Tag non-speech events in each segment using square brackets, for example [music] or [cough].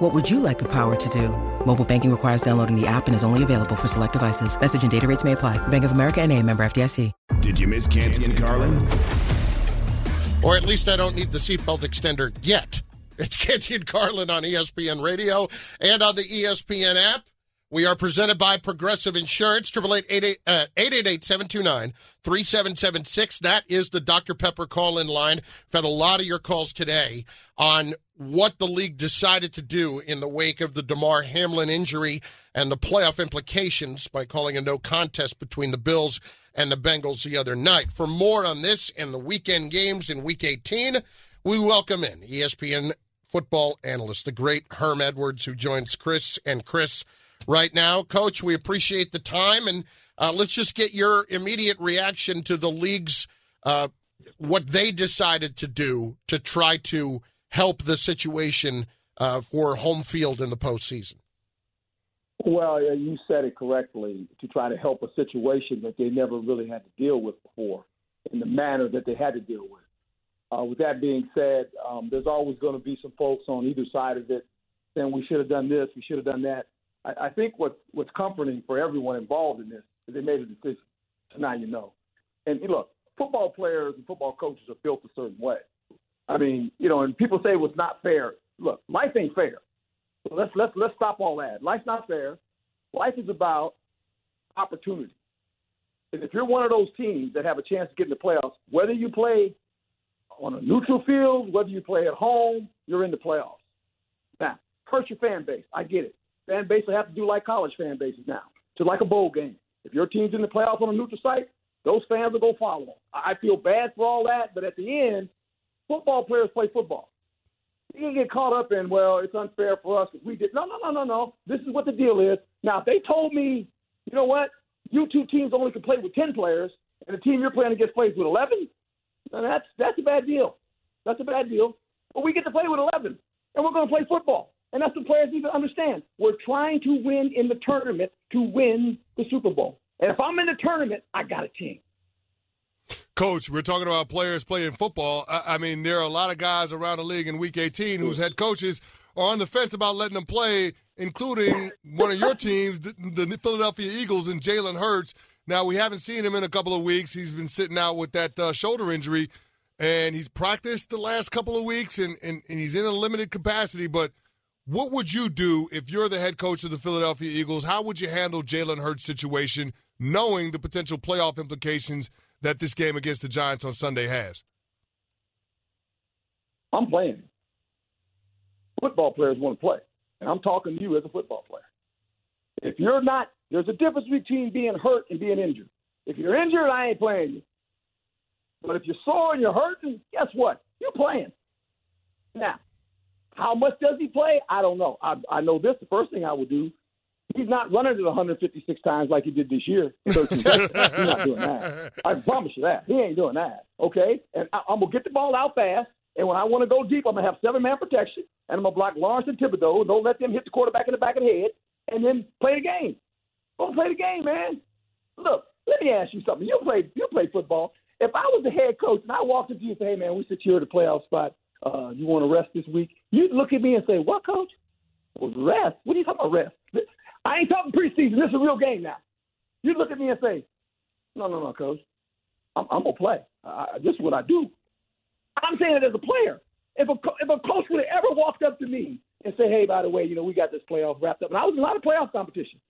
What would you like the power to do? Mobile banking requires downloading the app and is only available for select devices. Message and data rates may apply. Bank of America and a member FDIC. Did you miss Canty and Carlin? Or at least I don't need the seatbelt extender yet. It's Canty and Carlin on ESPN Radio and on the ESPN app. We are presented by Progressive Insurance, 888-729-3776. Uh, that is the Dr. Pepper call-in line. I've had a lot of your calls today on what the league decided to do in the wake of the Damar Hamlin injury and the playoff implications by calling a no contest between the Bills and the Bengals the other night. For more on this and the weekend games in Week 18, we welcome in ESPN football analyst, the great Herm Edwards, who joins Chris and Chris right now. Coach, we appreciate the time, and uh, let's just get your immediate reaction to the league's uh, what they decided to do to try to help the situation uh, for home field in the postseason. Well, you said it correctly to try to help a situation that they never really had to deal with before in the manner that they had to deal with. Uh, with that being said, um, there's always going to be some folks on either side of it saying we should have done this, we should have done that. I, I think what, what's comforting for everyone involved in this is they made a decision. So now you know. And look, football players and football coaches are built a certain way. I mean, you know, and people say it was not fair. Look, life ain't fair. So let's let's let's stop all that. Life's not fair. Life is about opportunity. And if you're one of those teams that have a chance to get in the playoffs, whether you play on a neutral field, whether you play at home, you're in the playoffs. Now, hurt your fan base. I get it. Fan base will have to do like college fan bases now, to like a bowl game. If your team's in the playoffs on a neutral site, those fans will go follow them. I feel bad for all that, but at the end, football players play football. You can get caught up in, well, it's unfair for us we did. No, no, no, no, no. This is what the deal is. Now, if they told me, you know what, you two teams only can play with 10 players, and the team you're playing against plays with 11, then that's, that's a bad deal. That's a bad deal. But we get to play with 11, and we're going to play football. And that's what players need to understand. We're trying to win in the tournament to win the Super Bowl. And if I'm in the tournament, I got a team. Coach, we're talking about players playing football. I, I, mean, there are a lot of guys around the league in Week 18 whose head coaches are on the fence about letting them play, including one of your teams, the, the Philadelphia Eagles, and Jalen Hurts. Now, we haven't seen him in a couple of weeks. He's been sitting out with that uh, shoulder injury, and he's practiced the last couple of weeks, and, and, and he's in a limited capacity. But what would you do if you're the head coach of the Philadelphia Eagles? How would you handle Jalen Hurts' situation, knowing the potential playoff implications – that this game against the Giants on Sunday has? I'm playing. Football players want to play. And I'm talking to you as a football player. If you're not, there's a difference between being hurt and being injured. If you're injured, I ain't playing you. But if you're sore and you're hurting, guess what? You're playing. Now, how much does he play? I don't know. I, I know this. The first thing I would do He's not running it 156 times like he did this year. He's not doing that. I promise you that. He ain't doing that. Okay? And I, am going to get the ball out fast. And when I want to go deep, I'm going to have seven man protection. And I'm going to block Lawrence and Thibodeaux. Don't let them hit the quarterback in the back of the head. And then play the game. Go play the game, man. Look, let me ask you something. You play, you play football. If I was the head coach and I walked up to you and say, hey, man, we secured a playoff spot. Uh, you want to rest this week? You'd look at me and say, what, coach? Well, rest? What are you talking about, rest? I ain't talking preseason. This is a real game now. You look at me and say, no, no, no, coach. I'm, I'm going to play. I, this is what I do. I'm saying it as a player. If a, if a coach would have ever walked up to me and say, hey, by the way, you know, we got this playoff wrapped up. And I was in a lot of playoff competition.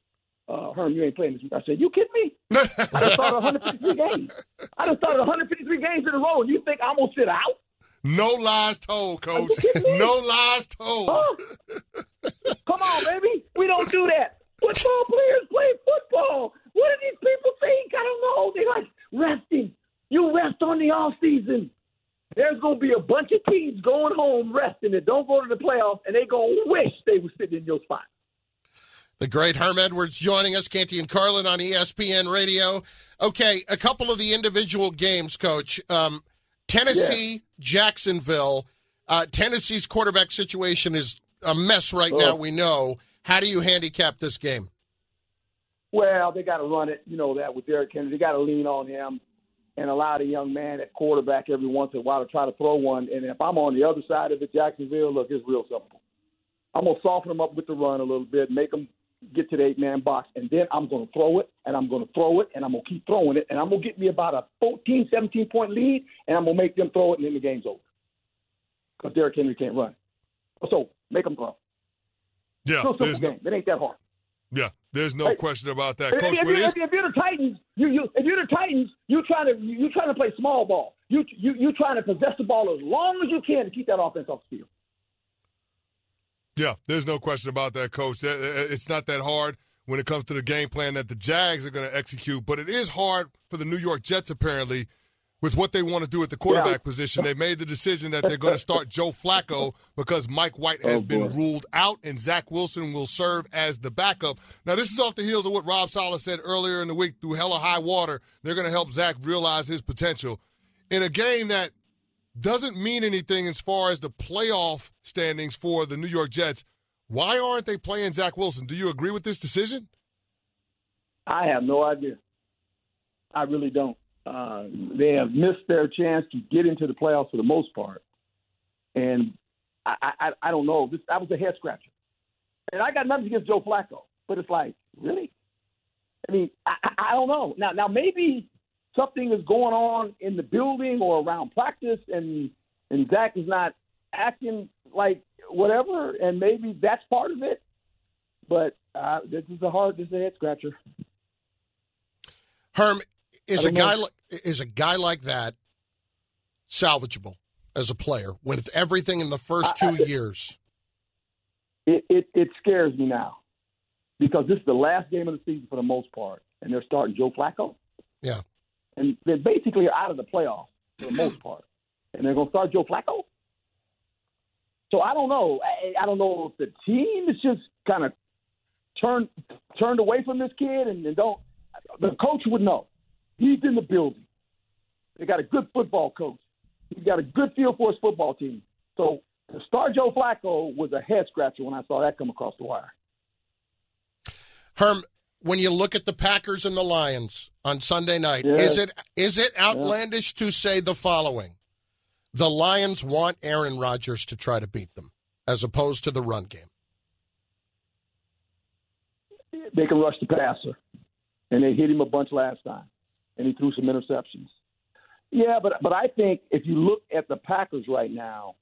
Uh, Herm, you ain't playing this week. I said, you kidding me? [laughs] I just started 153 games. I just started 153 games in a row, and you think I'm going to sit out? No lies told, coach. No lies told. Huh? Come on, baby. We don't do that. Football players play football. What do these people think? I don't know. They like resting. You rest on the off season. There's gonna be a bunch of teams going home resting that don't go to the playoffs, and they gonna wish they were sitting in your spot. The great Herm Edwards joining us, Canty and Carlin on ESPN Radio. Okay, a couple of the individual games, Coach. Um, Tennessee, yeah. Jacksonville. Uh, Tennessee's quarterback situation is a mess right oh. now. We know. How do you handicap this game? Well, they got to run it. You know that with Derrick Henry, they got to lean on him and allow the young man at quarterback every once in a while to try to throw one. And if I'm on the other side of it, Jacksonville, look, it's real simple. I'm gonna soften them up with the run a little bit, make them get to the eight man box, and then I'm going to throw it, and I'm going to throw it, and I'm going to keep throwing it, and I'm going to get me about a 14, 17 point lead, and I'm going to make them throw it, and then the game's over. Because Derrick Henry can't run. So make them throw. Yeah, it's a simple game. It ain't that hard. Yeah, there's no question about that, Coach. If, if, if, if, you're the Titans, you, you if you're the Titans, you trying to you trying to play small ball. You you you trying to possess the ball as long as you can to keep that offense off the field. Yeah, there's no question about that, Coach. Uh, it's not that hard when it comes to the game plan that the Jags are going to execute, but it is hard for the New York Jets, apparently, with what they want to do at the quarterback yeah. position. They made the decision that they're going [laughs] to start Joe Flacco because Mike White has oh, been ruled out, and Zach Wilson will serve as the backup. Now, this is off the heels of what Rob Saleh said earlier in the week through hella high water. They're going to help Zach realize his potential. In a game that doesn't mean anything as far as the playoff standings for the New York Jets. Why aren't they playing Zach Wilson? Do you agree with this decision? I have no idea. I really don't. Uh, they have missed their chance to get into the playoffs for the most part, and I, I, I don't know. This that was a head scratcher, and I got nothing against Joe Flacco, but it's like really. I mean, I, I don't know. Now, now maybe something is going on in the building or around practice, and and Zach is not acting like whatever, and maybe that's part of it. But uh, this is a hard, this is a head scratcher. Herm is a guy is a guy like that salvageable as a player with everything in the first two I, years. It, it it scares me now because this is the last game of the season for the most part, and they're starting Joe Flacco. Yeah and they basically are out of the playoffs for the most part. And they're going to start Joe Flacco. So I don't know. I, I don't know if the team is just kind of turned turned away from this kid and, and don't. The coach would know. He's in the building. They got a good football coach. He's got a good feel for his football team. So to start Joe Flacco was a head scratcher when I saw that come across the wire. Herm, when you look at the Packers and the Lions on Sunday night, is it is it outlandish to say the following? The Lions want Aaron Rodgers to try to beat them as opposed to the run game. They can rush the passer. And they hit him a bunch last time. And he threw some interceptions. Yeah, but but I think if you look at the Packers right now,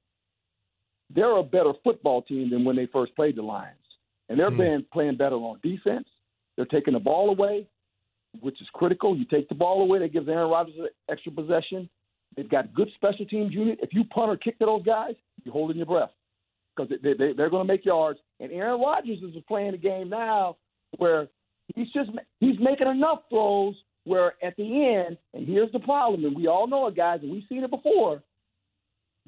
they're a better football team than when they first played the Lions. And they're mm. playing playing better on defense they're taking the ball away, which is critical. You take the ball away, that gives Aaron Rodgers an extra possession. They've got good special teams unit. If you punt or kick to those guys, you're holding your breath because they, they, they're going to make yards. And Aaron Rodgers is playing a game now where he's just he's making enough throws where at the end, and here's the problem, and we all know it, guys, and we've seen it before.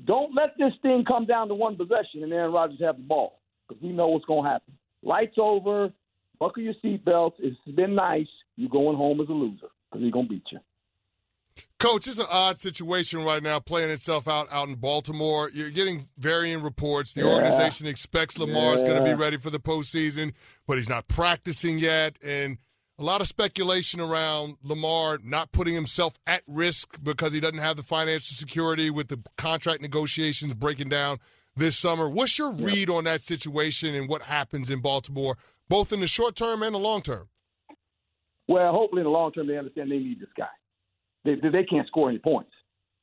Don't let this thing come down to one possession and Aaron Rodgers have the ball because we know what's going to happen. Lights over, buckle your seatbelts. It's been nice. You're going home as a loser because he's going to beat you. Coach, it's an odd situation right now playing itself out out in Baltimore. You're getting varying reports. The yeah. organization expects Lamar is yeah. going to be ready for the postseason, but he's not practicing yet. And a lot of speculation around Lamar not putting himself at risk because he doesn't have the financial security with the contract negotiations breaking down this summer. What's your read on that situation and what happens in Baltimore both in the short term and the long term? Well, hopefully in the long term they understand they need this guy. They, they can't score any points.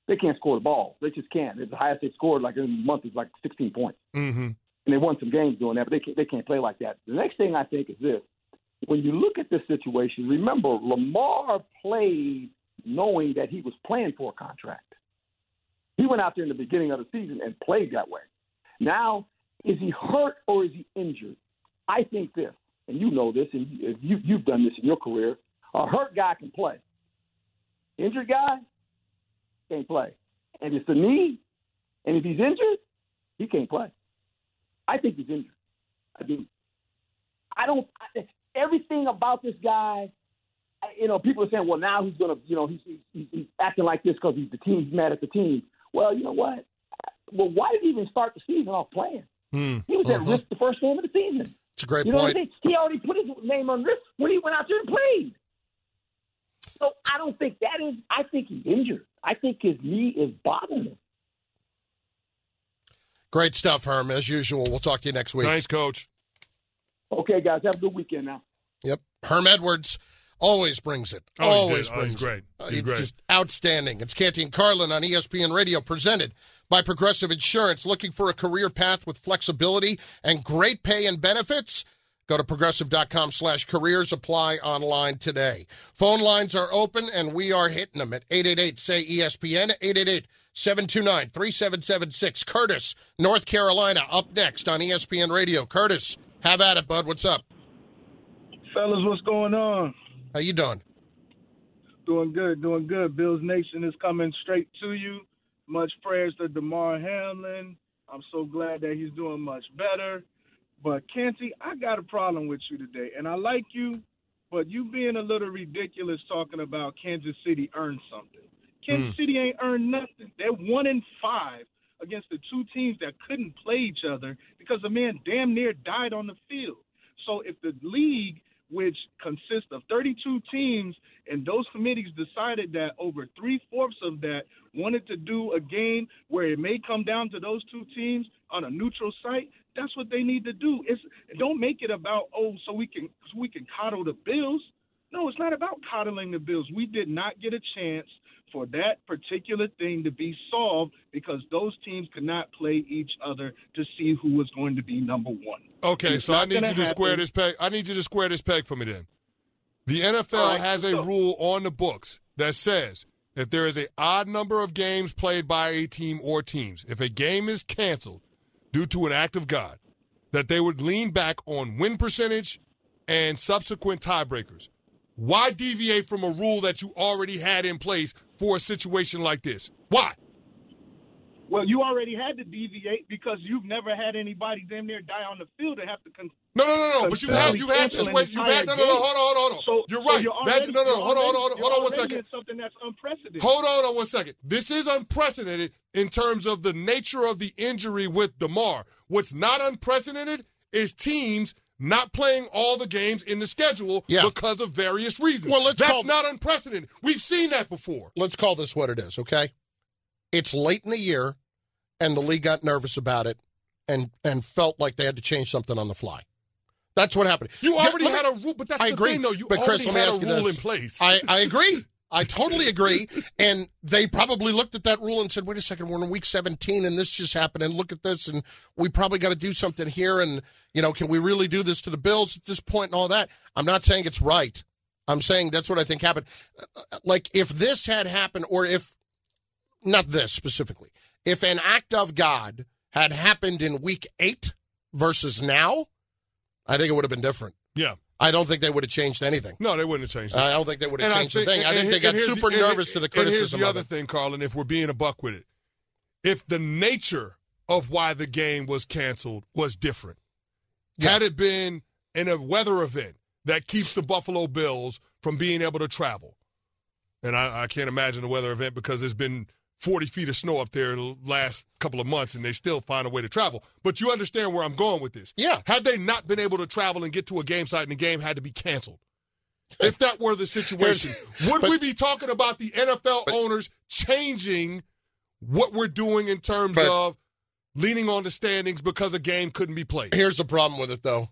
They can't score the ball. They just can't. It's the highest they scored like in a month is like 16 points. Mm-hmm. And they won some games doing that, but they can't, they can't play like that. The next thing I think is this. When you look at this situation, remember Lamar played knowing that he was playing for a contract. He went out there in the beginning of the season and played that way. Now, is he hurt or is he injured? I think this, and you know this, and you, you've done this in your career. A hurt guy can play. Injured guy can't play. And it's the knee, and if he's injured, he can't play. I think he's injured. I do. I don't. Everything about this guy, you know, people are saying, well, now he's gonna, you know, he's he's, he's acting like this because he's the team, he's mad at the team. Well, you know what? Well, why did he even start the season off playing? Hmm. He was at Uh-huh. risk the first game of the season. It's a great You know what point. I'm saying? He already put his name on risk when he went out there and played. So I don't think that is. I think he's injured. I think his knee is bothering him. Great stuff, Herm. As usual, we'll talk to you next week. Thanks, coach. Okay, guys, have a good weekend now. Yep. Herm Edwards always brings it. Oh, always did. Oh, brings he's great. it. Uh, He's it's great. just outstanding. It's Canty and Carlin on ESPN Radio, presented by Progressive Insurance. Looking for a career path with flexibility and great pay and benefits? Go to progressive.com slash careers. Apply online today. Phone lines are open, and we are hitting them at 888 say ESPN, 888 729 3776. Curtis, North Carolina, up next on ESPN Radio. Curtis, have at it, bud. What's up? Fellas, what's going on? How you doing? Doing good, doing good. Bills Nation is coming straight to you. Much prayers to Damar Hamlin. I'm so glad that he's doing much better. But Canty, I got a problem with you today, and I like you, but you being a little ridiculous talking about Kansas City earned something. Kansas hmm. City ain't earned nothing. They're one in five against the two teams that couldn't play each other because the man damn near died on the field. So if the league, which consists of 32 teams, and those committees decided that over three fourths of that wanted to do a game where it may come down to those two teams on a neutral site, that's what they need to do. It's don't make it about oh, so we can so we can coddle the Bills. No, it's not about coddling the Bills. We did not get a chance for that particular thing to be solved because those teams could not play each other to see who was going to be number one. Okay, It's so I need you to square this peg. I need you to square this peg for me then. The NFL right, has a so- rule on the books that says if there is a odd number of games played by a team or teams, if a game is canceled due to an act of God, that they would lean back on win percentage and subsequent tiebreakers. Why deviate from a rule that you already had in place for a situation like this? Why? Well, you already had to deviate because you've never had anybody damn near die on the field to have to. Con- No, no, no, no. But you've had, you've had, Canceling wait, you've had, no, no, no, hold on, hold on, hold on. so you're so right. you're That- already, no, no, you're hold on, hold on, hold on, you're hold on one second. in Something that's unprecedented. Hold on on one second. This is unprecedented in terms of the nature of the injury with Damar. What's not unprecedented is teams not playing all the games in the schedule Yeah. because of various reasons. Well, let's That's call- not unprecedented. We've seen that before. let's call this what it is, okay? It's late in the year, and the league got nervous about it and and felt like they had to change something on the fly. That's what happened. You Yeah, already let me- had a rule, but that's I the agree. thing, though. You but Chris, already let me had ask you rule this. in place. I, I agree. I totally agree. And they probably looked at that rule and said, wait a second, we're in week 17 and this just happened. And look at this. And we probably got to do something here. And, you know, can we really do this to the Bills at this point and all that? I'm not saying it's right. I'm saying that's what I think happened. Like, if this had happened, or if, not this specifically, if an act of God had happened in week eight versus now, I think it would have been different. yeah. I don't think they would have changed anything. No, they wouldn't have changed it. I don't think they would have And changed think- the thing. I and- think they got the- super and- nervous to the and here's criticism the other it. thing, Carlin, if we're being a buck with it. If the nature of why the game was canceled was different, Yeah. had it been in a weather event that keeps the Buffalo Bills from being able to travel, and I, I can't imagine a weather event because there's been 40 feet of snow up there in the last couple of months and they still find a way to travel. But you understand where I'm going with this. Yeah. Had they not been able to travel and get to a game site and the game had to be canceled, [laughs] if that were the situation, would but- we be talking about the NFL owners changing what we're doing in terms But- of leaning on the standings because a game couldn't be played? Here's the problem with it, though.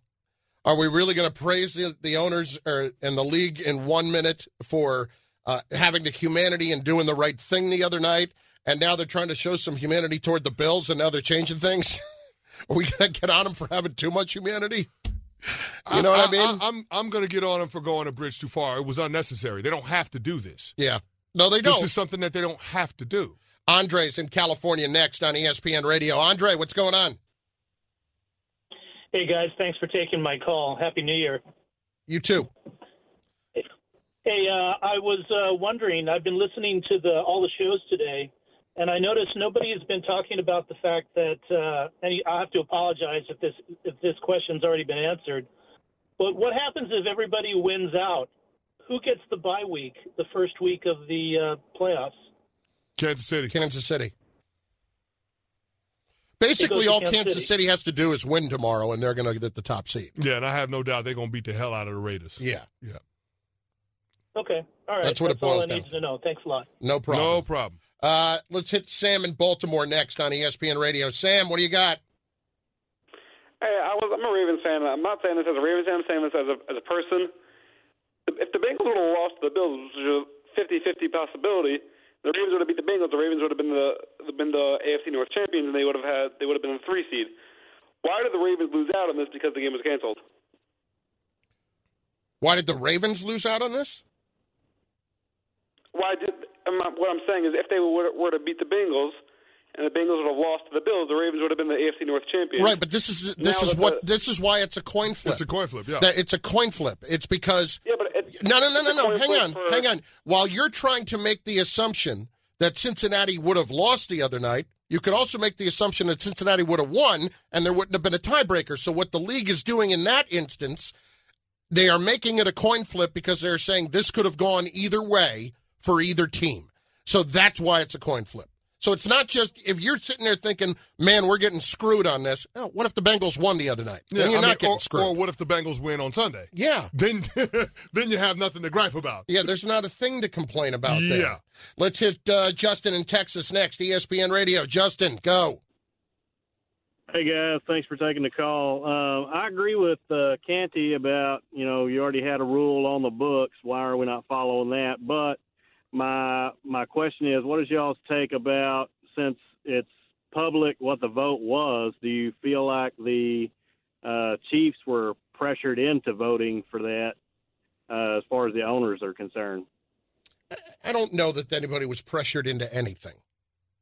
Are we really going to praise the, the owners or, and the league in one minute for uh, having the humanity and doing the right thing the other night, and now they're trying to show some humanity toward the Bills, and now they're changing things? [laughs] Are we going to get on them for having too much humanity? You know what I, mean? I, am I'm going to get on them for going a bridge too far. It was unnecessary. They don't have to do this. yeah. No, they This don't. This is something that they don't have to do. Andre's in California next on ESPN Radio. Andre, what's going on? Hey guys, thanks for taking my call. Happy New Year. You too. Hey, uh, I was uh, wondering. I've been listening to the all the shows today, and I noticed nobody has been talking about the fact that. Uh, and I have to apologize if this if this question's already been answered. But what happens if everybody wins out? Who gets the bye week, the first week of the uh, playoffs? Kansas City. Kansas City. Basically, all Kansas Kansas City. City has to do is win tomorrow, and they're going to get the top seed. Yeah, and I have no doubt they're going to beat the hell out of the Raiders. Yeah, Yeah. Okay, all right. That's what it boils all I down need to know. Thanks a lot. no problem. No problem. Uh, let's hit Sam in Baltimore next on ESPN Radio. Sam, what do you got? Hey, I was, I'm a Ravens fan. I'm not saying this as a Ravens fan. I'm saying this as a, as a person. If the Bengals would have lost to the Bills, which is a 50-50 possibility, the Ravens would have beat the Bengals. The Ravens would have been the been the AFC North champions, and they would have had they would have been the three seed. Why did the Ravens lose out on this? Because the game was canceled. Why did the Ravens lose out on this? Why did what I'm saying is if they were, were to beat the Bengals and the Bengals would have lost to the Bills, the Ravens would have been the AFC North champions. Right, but this is this Now is what the- this is why it's a coin flip. It's a coin flip, yeah. That- it's a coin flip. It's because Yeah, but it's, no, no, no, no, it's a no. Hang on, for- hang on. While you're trying to make the assumption that Cincinnati would have lost the other night, you could also make the assumption that Cincinnati would have won, and there wouldn't have been a tiebreaker. So what the league is doing in that instance, they are making it a coin flip because they're saying this could have gone either way for either team. So that's why it's a coin flip. So it's not just if you're sitting there thinking, "Man, we're getting screwed on this." Oh, what if the Bengals won the other night? then you're I not mean, getting or, screwed. Or what if the Bengals win on Sunday? yeah, Then, [laughs] then you have nothing to gripe about. yeah. There's not a thing to complain about. there. Yeah. Let's hit uh, Justin in Texas next. ESPN Radio. Justin, go. Hey guys, thanks for taking the call. Uh, I agree with uh, Canty about you know you already had a rule on the books. Why are we not following that? But my my question is, what is y'all's take about since it's public what the vote was? Do you feel like the uh, Chiefs were pressured into voting for that uh, as far as the owners are concerned? I don't know that anybody was pressured into anything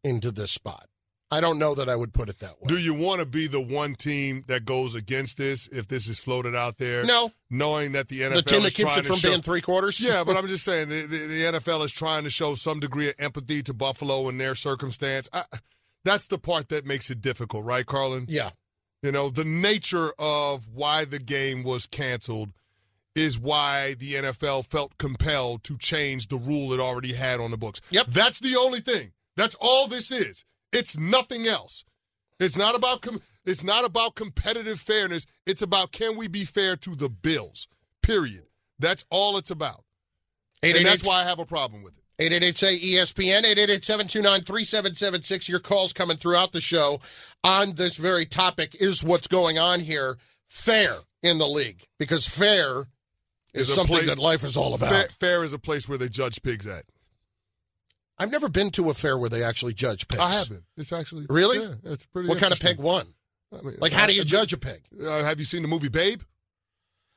into this spot. I don't know that I would put it that way. Do you want to be the one team that goes against this if this is floated out there? No. Knowing that the NFL the team is that keeps trying it to from show, being three quarters? Yeah, but [laughs] I'm just saying the, the, the NFL is trying to show some degree of empathy to Buffalo in their circumstance. I, that's the part that makes it difficult, right, Carlin? yeah. You know, the nature of why the game was canceled is why the NFL felt compelled to change the rule it already had on the books. Yep. That's the only thing. That's all this is. It's nothing else. It's not about com- it's not about competitive fairness. It's about can we be fair to the Bills? Period. That's all it's about. And that's why I have a problem with it. 888 say ESPN, 888 729 3776. Your calls coming throughout the show on this very topic is what's going on here. Fair in the league because fair is, Is something place- that life is all about. Fair, fair is a place where they judge pigs at. I've never been to a fair where they actually judge pigs. I have been. It's actually Really? Yeah, it's pretty. What kind of pig won? I mean, Like, how do you judge a pig? Uh, have you seen the movie Babe?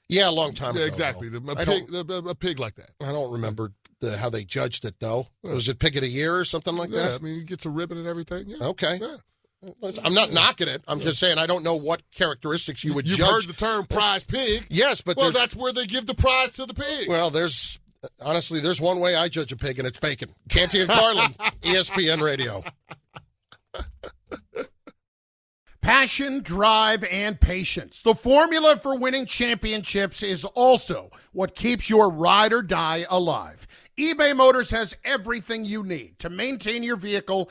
Yeah, a long time Yeah, ago. exactly. The- a, pig, don't, a, pig like that. I don't remember the, how they judged it though. Was it pig of the year or something like that? I mean, he gets a ribbon and everything. Yeah. Okay. Yeah. I'm not knocking it. I'm just saying I don't know what characteristics you would You've judge. heard the term prize pig. yes, but Well, that's where they give the prize to the pig. Well, there's honestly, there's one way I judge a pig, and it's bacon. Canty and Carlin, [laughs] ESPN Radio. Passion, drive, and patience. The formula for winning championships is also what keeps your ride or die alive. eBay Motors has everything you need to maintain your vehicle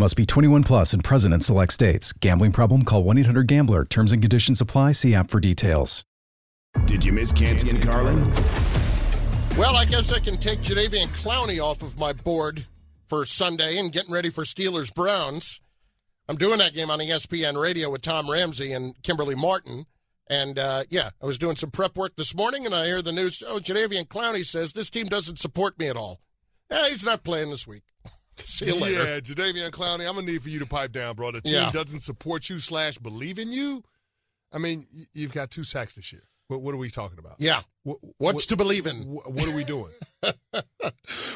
Must be 21 plus and present in select states. Gambling problem? Call 1 800 GAMBLER. Terms and conditions apply. See app for details. Did you miss Canty and Carlin? Well, I guess I can take Jadeveon Clowney off of my board for Sunday and getting ready for Steelers Browns. I'm doing that game on ESPN Radio with Tom Ramsey and Kimberly Martin. And uh, yeah, I was doing some prep work this morning, and I hear the news. Oh, Jadeveon Clowney says this team doesn't support me at all. Eh, he's not playing this week. See you later. Yeah, Jadeveon Clowney, I'm gonna need for you to pipe down, bro. The team Yeah. doesn't support you slash believe in you. I mean, you've got two sacks this year. What, what are we talking about? Yeah. What, What's to believe in? What, what are we doing? [laughs]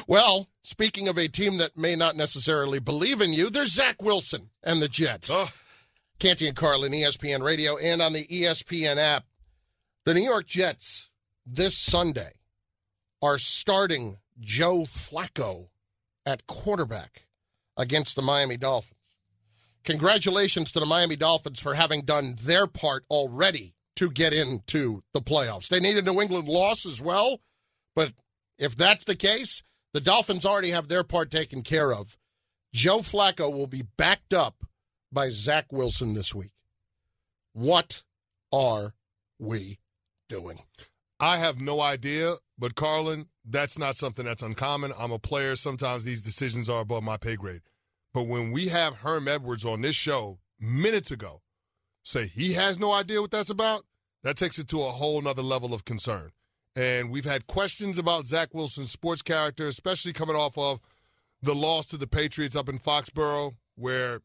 Well, speaking of a team that may not necessarily believe in you, there's Zach Wilson and the Jets. Ugh. Canty and Carlin, ESPN Radio, and on the ESPN app. The New York Jets this Sunday are starting Joe Flacco at quarterback against the Miami Dolphins. Congratulations to the Miami Dolphins for having done their part already to get into the playoffs. They need a New England loss as well, but if that's the case, the Dolphins already have their part taken care of. Joe Flacco will be backed up by Zach Wilson this week. What are we doing? I have no idea, but Carlin, that's not something that's uncommon. I'm a player. Sometimes these decisions are above my pay grade. But when we have Herm Edwards on this show minutes ago say he has no idea what that's about, that takes it to a whole nother level of concern. And we've had questions about Zach Wilson's sports character, especially coming off of the loss to the Patriots up in Foxborough, where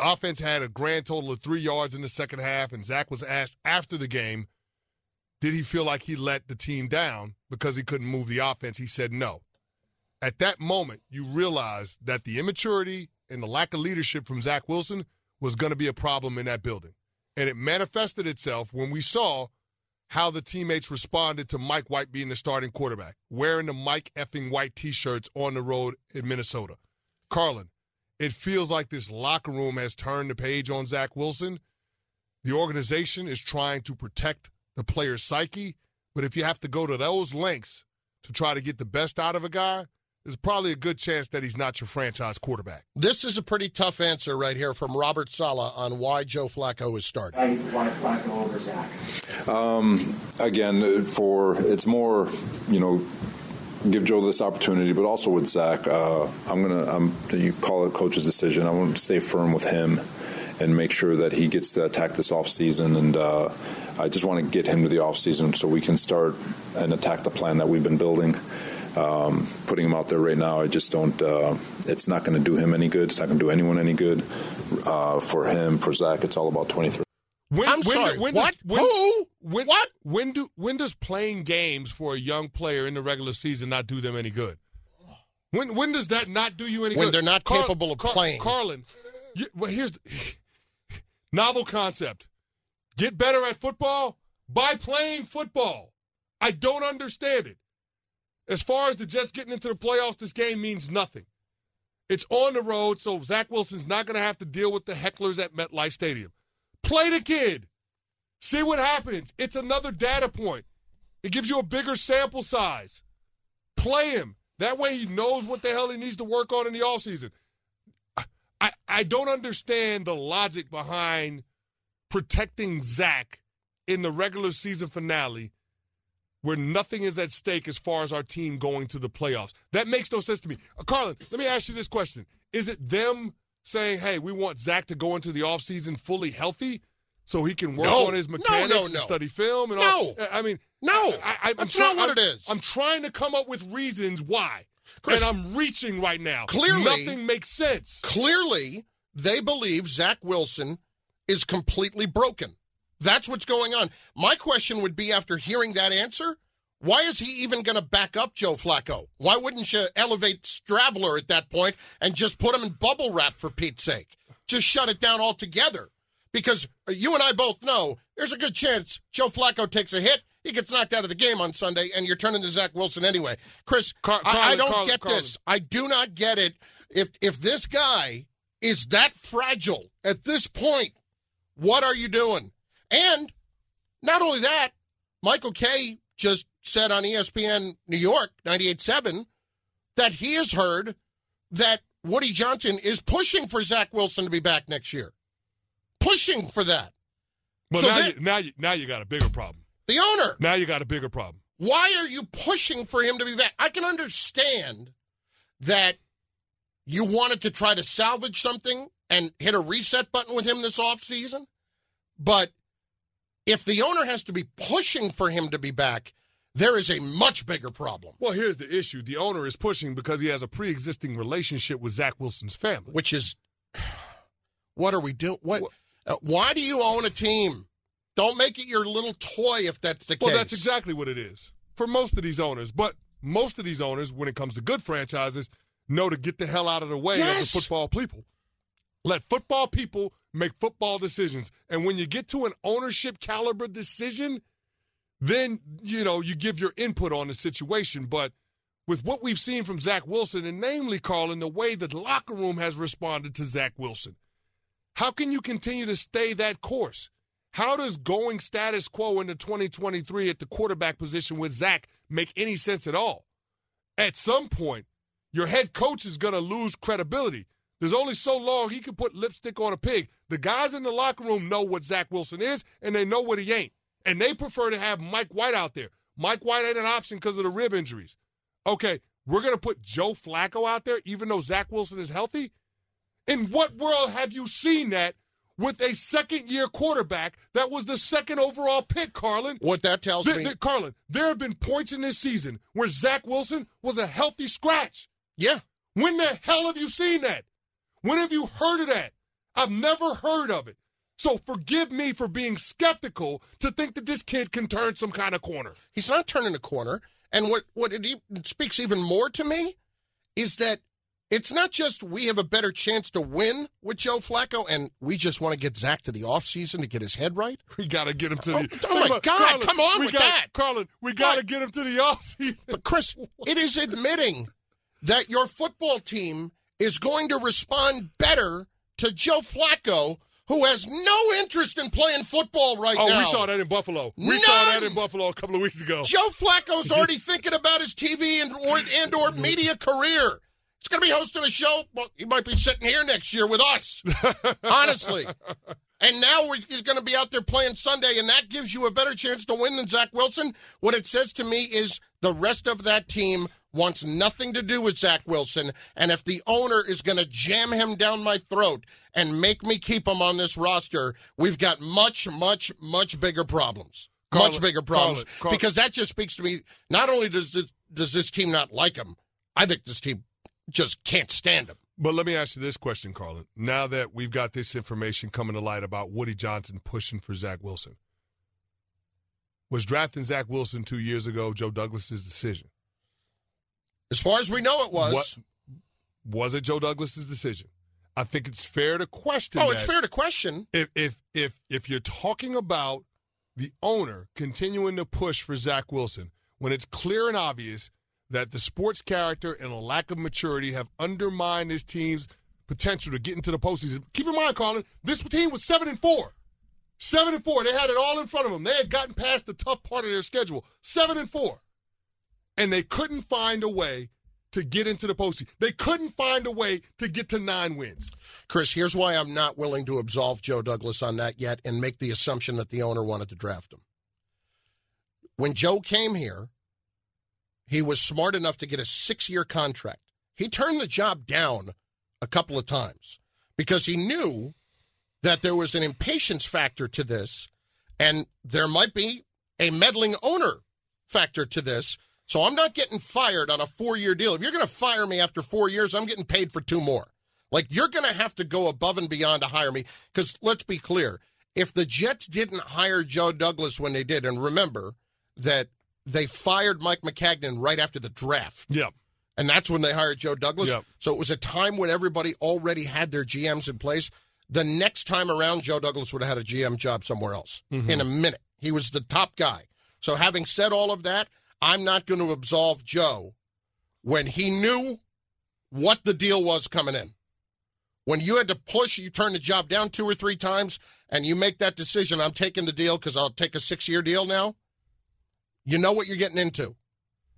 offense had a grand total of three yards in the second half, and Zach was asked after the game did he feel like he let the team down because he couldn't move the offense? He said no. At that moment, you realize that the immaturity and the lack of leadership from Zach Wilson was going to be a problem in that building. And it manifested itself when we saw how the teammates responded to Mike White being the starting quarterback, wearing the Mike effing White t shirts on the road in Minnesota. Carlin, it feels like this locker room has turned the page on Zach Wilson. The organization is trying to protect the player's psyche, but if you have to go to those lengths to try to get the best out of a guy, there's probably a good chance that he's not your franchise quarterback. This is a pretty tough answer right here from Robert Saleh on why Joe Flacco is starting. Why Flacco over Zach? Um, again, for it's more, you know, give Joe this opportunity, but also with Zach, uh, I'm gonna, I'm, you call it coach's decision. I want to stay firm with him and make sure that he gets to attack this offseason. And uh, I just want to get him to the offseason so we can start and attack the plan that we've been building. Um, putting him out there right now, I just don't. Uh, it's not going to do him any good. It's not going to do anyone any good. Uh, for him, for Zach, it's all about 23. When, I'm sorry, when what? Does, when, Who? When, What? When do when does playing games for a young player in the regular season not do them any good? When when does that not do you any When good? When they're not capable of playing. Carlin, you, well, here's the, novel concept: get better at football by playing football. I don't understand it. As far as the Jets getting into the playoffs, this game means nothing. It's on the road, so Zach Wilson's not going to have to deal with the hecklers at MetLife Stadium. Play the kid. See what happens. It's another data point. It gives you a bigger sample size. Play him. That way he knows what the hell he needs to work on in the offseason. I, I don't understand the logic behind protecting Zach in the regular season finale where nothing is at stake as far as our team going to the playoffs. That makes no sense to me. Uh, Carlin, let me ask you this question. Is it them saying, hey, we want Zach to go into the offseason fully healthy so he can work No. on his No, mechanics no, and study film? And No. all? I mean, No, I, I, I'm that's try- not what I'm- it is. I'm trying to come up with reasons why. Chris, and I'm reaching right now. clearly- Nothing makes sense. Clearly, they believe Zach Wilson is completely broken. That's what's going on. My question would be after hearing that answer, why is he even going to back up Joe Flacco? Why wouldn't you elevate Streveler at that point and just put him in bubble wrap for Pete's sake? Just shut it down altogether. because you and I both know there's a good chance Joe Flacco takes a hit. He gets knocked out of the game on Sunday, and you're turning to Zach Wilson anyway. Chris, Car- I, I don't get this. I do not get it. If if this guy is that fragile at this point, what are you doing? And not only that, Michael Kay just said on ESPN New York 98.7 that he has heard that Woody Johnson is pushing for Zach Wilson to be back next year. Pushing for that. But So now, then- you, now, you, now you got a bigger problem. The owner. Now you got a bigger problem. Why are you pushing for him to be back? I can understand that you wanted to try to salvage something and hit a reset button with him this offseason, but if the owner has to be pushing for him to be back, there is a much bigger problem. Well, here's the issue: the owner is pushing because he has a pre-existing relationship with Zach Wilson's family, which is [sighs] what are we doing? What? Uh, why do you own a team? Don't make it your little toy if that's the Well, case. Well, that's exactly what it is for most of these owners. But most of these owners, when it comes to good franchises, know to get the hell out of the way of the football people. Let football people make football decisions. And when you get to an ownership caliber decision, then, you know, you give your input on the situation. But with what we've seen from Zach Wilson, and namely, Carlin, the way the locker room has responded to Zach Wilson, how can you continue to stay that course? How does going status quo into 2023 at the quarterback position with Zach make any sense at all? At some point, your head coach is going to lose credibility. There's only so long he can put lipstick on a pig. The guys in the locker room know what Zach Wilson is, and they know what he ain't. And they prefer to have Mike White out there. Mike White ain't an option because of the rib injuries. Okay, we're going to put Joe Flacco out there even though Zach Wilson is healthy? In what world have you seen that with a second year quarterback that was the second overall pick, Carlin? What that tells Th- me- th- Carlin, there have been points in this season where Zach Wilson was a healthy scratch. Yeah. When the hell have you seen that? When have you heard of that? I've never heard of it. So forgive me for being skeptical to think that this kid can turn some kind of corner. He's not turning a corner. And what, what it speaks even more to me is that it's not just we have a better chance to win with Joe Flacco and we just want to get Zach to the offseason to get his head right. We got to get him to the. Oh, oh my God, Carlin, come on we with got- that. Carlin, we got to get him to the offseason. But Chris, it is admitting that your football team is going to respond better to Joe Flacco, who has no interest in playing football right oh, now. Oh, we saw that in Buffalo. We None. saw that in Buffalo a couple of weeks ago. Joe Flacco's already [laughs] thinking about his TV and or, and or media career. He's going to be hosting a show. Well, he might be sitting here next year with us, [laughs] honestly. And now he's going to be out there playing Sunday, and that gives you a better chance to win than Zach Wilson. What it says to me is the rest of that team wants nothing to do with Zach Wilson. And if the owner is going to jam him down my throat and make me keep him on this roster, we've got much, much, much bigger problems. Carlin, much bigger problems. Carlin, Carlin. Because that just speaks to me. Not only does this, does this team not like him, I think this team just can't stand him. But let me ask you this question, Carlin. Now that we've got this information coming to light about Woody Johnson pushing for Zach Wilson, was drafting Zach Wilson two years ago Joe Douglas's decision? As far as we know, it was. What, was it Joe Douglas's decision? I think it's fair to question. Oh, it's fair to question. If if if if you're talking about the owner continuing to push for Zach Wilson when it's clear and obvious that the sports character and a lack of maturity have undermined his team's potential to get into the postseason. Keep in mind, Colin, this team was seven and four. Seven and four. They had it all in front of them. They had gotten past the tough part of their schedule. Seven and four. And they couldn't find a way to get into the postseason. They couldn't find a way to get to nine wins. Chris, here's why I'm not willing to absolve Joe Douglas on that yet and make the assumption that the owner wanted to draft him. When Joe came here, he was smart enough to get a six year contract. He turned the job down a couple of times because he knew that there was an impatience factor to this and there might be a meddling owner factor to this. So I'm not getting fired on a four year deal. If you're going to fire me after four years, I'm getting paid for two more. Like you're going to have to go above and beyond to hire me. Because let's be clear if the Jets didn't hire Joe Douglas when they did, and remember that they fired Mike Maccagnan right after the draft. Yeah. And that's when they hired Joe Douglas. Yep. So it was a time when everybody already had their GMs in place. the next time around, Joe Douglas would have had a GM job somewhere else Mhm. in a minute. He was the top guy. So, having said all of that, I'm not going to absolve Joe when he knew what the deal was coming in. When you had to push, you turn the job down two or three times, and you make that decision I'm taking the deal because I'll take a six year deal now. You know what you're getting into.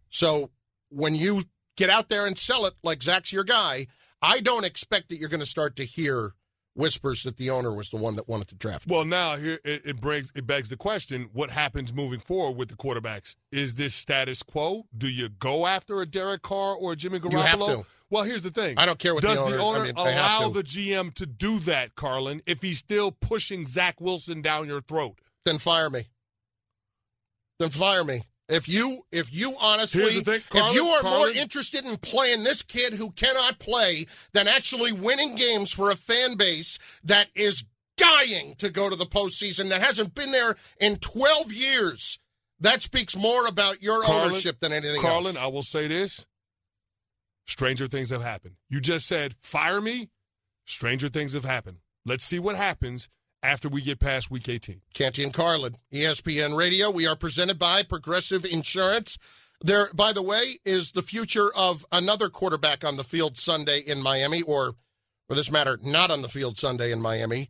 So, when you get out there and sell it like Zach's your guy, I don't expect that you're going to start to hear whispers that the owner was the one that wanted to draft. Well, now here it, it brings it begs the question: What happens moving forward with the quarterbacks? Is this status quo? Do you go after a Derek Carr or a Jimmy Garoppolo? You have to. Well, here's the thing. I don't care what the Does owner- the owner I mean, allow the GM to do that, Carlin? If he's still pushing Zach Wilson down your throat, Then fire me. Then fire me. If you if you honestly Carlin- if you are more interested in playing this kid who cannot play than actually winning games for a fan base that is dying to go to the postseason that hasn't been there in 12 years, that speaks more about your Carlin- ownership than anything Carlin, else. I will say this: stranger things have happened. You just said fire me. Stranger things have happened. Let's see what happens after we get past Week 18. Canty and Carlin, ESPN Radio. We are presented by Progressive Insurance. There, by the way, is the future of another quarterback on the field Sunday in Miami, or for this matter, not on the field Sunday in Miami,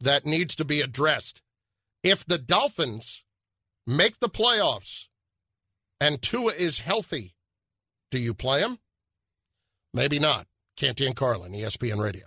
that needs to be addressed. If the Dolphins make the playoffs and Tua is healthy, do you play him? Maybe not. Canty and Carlin, ESPN Radio.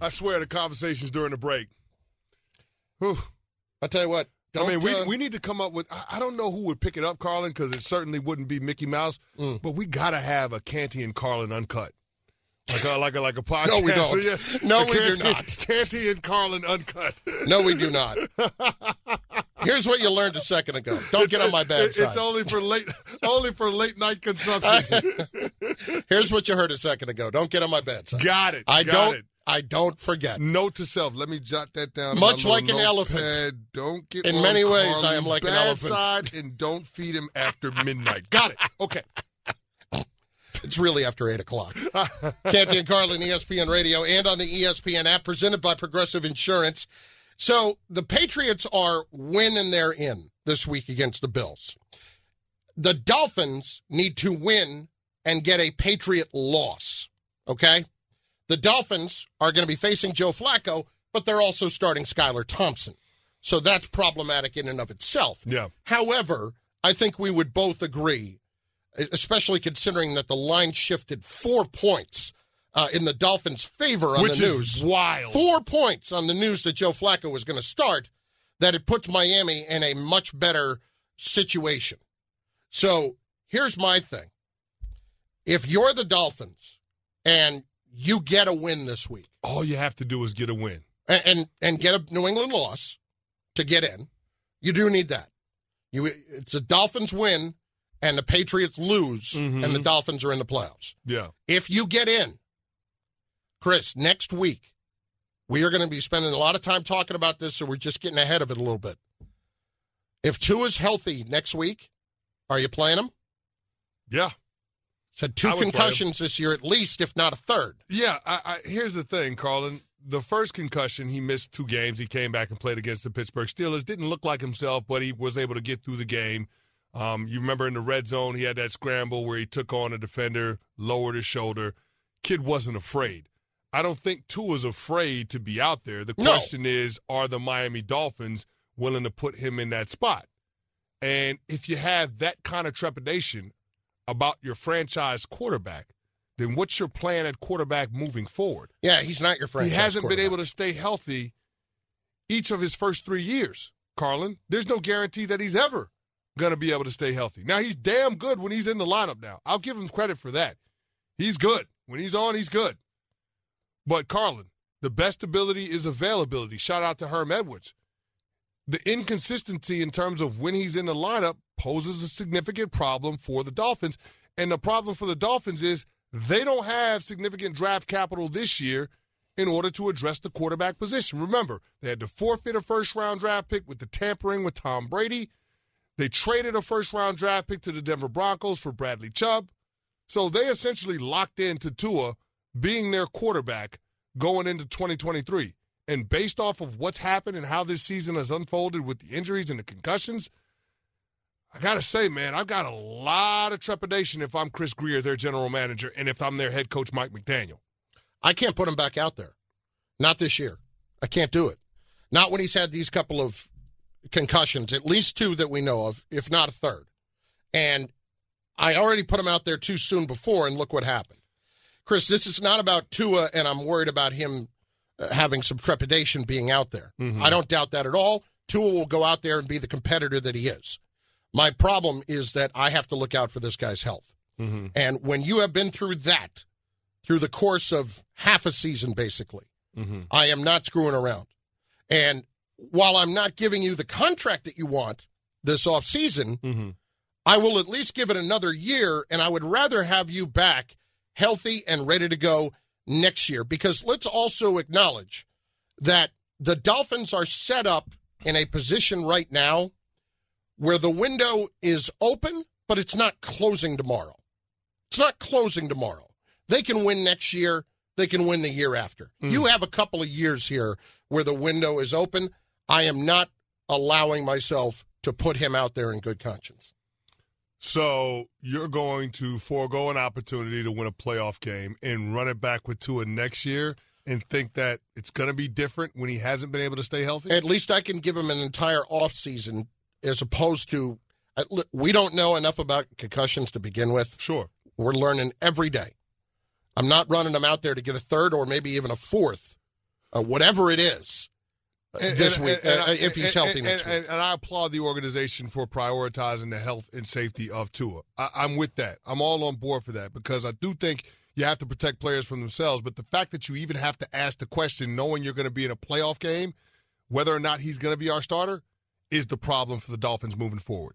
I swear the conversations during the break. Whew. I'll tell you what. I mean, we, uh, we need to come up with. I, I don't know who would pick it up, Carlin, because it certainly wouldn't be Mickey Mouse. Mm. But we got to have a Canty and Carlin uncut. Like a, like a, like a [laughs] podcast. No, we don't. Yeah. No, we do not. [laughs] Canty and Carlin uncut. [laughs] No, we do not. Here's what you learned a second ago. Don't get on my bad It- side. It's only for late, only for late night consumption. Here's what you heard a second ago. Don't get on my bad side. Got it. I got don't. It. I don't forget. Note to self. Let me jot that down. Much like an elephant. Don't get In many ways, I am like an elephant. Side and don't feed him after midnight. Got it. Okay. [laughs] It's really after 8 o'clock. Canty and Carlin, ESPN Radio, and on the ESPN app, presented by Progressive Insurance. So the Patriots are winning their in this week against the Bills. The Dolphins need to win and get a Patriot loss. Okay? The Dolphins are going to be facing Joe Flacco, but they're also starting Skylar Thompson. So that's problematic in and of itself. Yeah. However, I think we would both agree, especially considering that the line shifted four points uh, in the Dolphins' favor on Which the is news. wild. Four points on the news that Joe Flacco was going to start, that it puts Miami in a much better situation. So here's my thing. If you're the Dolphins and you get a win this week, All you have to do is get a win. and, and and get a New England loss to get in. You do need that. You it's a Dolphins win and the Patriots lose Mhm. and the Dolphins are in the playoffs. Yeah. If you get in, Chris, next week we are going to be spending a lot of time talking about this, so we're just getting ahead of it a little bit. If Tua is healthy next week, Are you playing him? Yeah. Said two play him. concussions this year at least, if not a third. Yeah, I, I, here's the thing, Carlin. The first concussion, he missed two games. He came back and played against the Pittsburgh Steelers. Didn't look like himself, but he was able to get through the game. Um, you remember in the red zone, he had that scramble where he took on a defender, lowered his shoulder. Kid wasn't afraid. I don't think Tua's afraid to be out there. The No. question is, are the Miami Dolphins willing to put him in that spot? And if you have that kind of trepidation about your franchise quarterback, then what's your plan at quarterback moving forward? Yeah, he's not your franchise He hasn't been able to stay healthy each of his first three years, Carlin. There's no guarantee that he's ever going to be able to stay healthy. Now, he's damn good when he's in the lineup now. I'll give him credit for that. He's good. When he's on, he's good. But, Carlin, the best ability is availability. Shout out to Herm Edwards. The inconsistency in terms of when he's in the lineup poses a significant problem for the Dolphins. And the problem for the Dolphins is they don't have significant draft capital this year in order to address the quarterback position. Remember, they had to forfeit a first round draft pick with the tampering with Tom Brady. They traded a first round draft pick to the Denver Broncos for Bradley Chubb. So they essentially locked into Tua being their quarterback going into 2023. And based off of what's happened and how this season has unfolded with the injuries and the concussions, I got to say, man, I've got a lot of trepidation if I'm Chris Grier, their general manager, and if I'm their head coach, Mike McDaniel. I can't put him back out there. Not this year. I can't do it. Not when he's had these couple of concussions, at least two that we know of, if not a third. And I already put him out there too soon before, and look what happened. Chris, this is not about Tua, and I'm worried about him uh, having some trepidation being out there. I don't doubt that at all. Tua will go out there and be the competitor that he is. My problem is that I have to look out for this guy's health. Mm-hmm. And when you have been through that, through the course of half a season, basically, mm-hmm. I am not screwing around. And while I'm not giving you the contract that you want this offseason, mm-hmm. I will at least give it another year, and I would rather have you back healthy and ready to go next year. Because let's also acknowledge that the Dolphins are set up in a position right now where the window is open, but it's not closing tomorrow. It's not closing tomorrow. They can win next year. They can win the year after. Hmm. You have a couple of years here where the window is open. I am not allowing myself to put him out there in good conscience. So you're going to forego an opportunity to win a playoff game and run it back with Tua next year and think that it's going to be different when he hasn't been able to stay healthy? At least I can give him an entire offseason as opposed to uh, we don't know enough about concussions to begin with. Sure. We're learning every day. I'm not running him out there to get a third or maybe even a fourth, uh, whatever it is, uh, this week, uh, if he's and- healthy and, next and, week. And, I applaud the organization for prioritizing the health and safety of Tua. I, I'm with that. I'm all on board for that because I do think you have to protect players from themselves. But the fact that you even have to ask the question, knowing you're going to be in a playoff game, whether or not he's going to be our starter, is the problem for the Dolphins moving forward.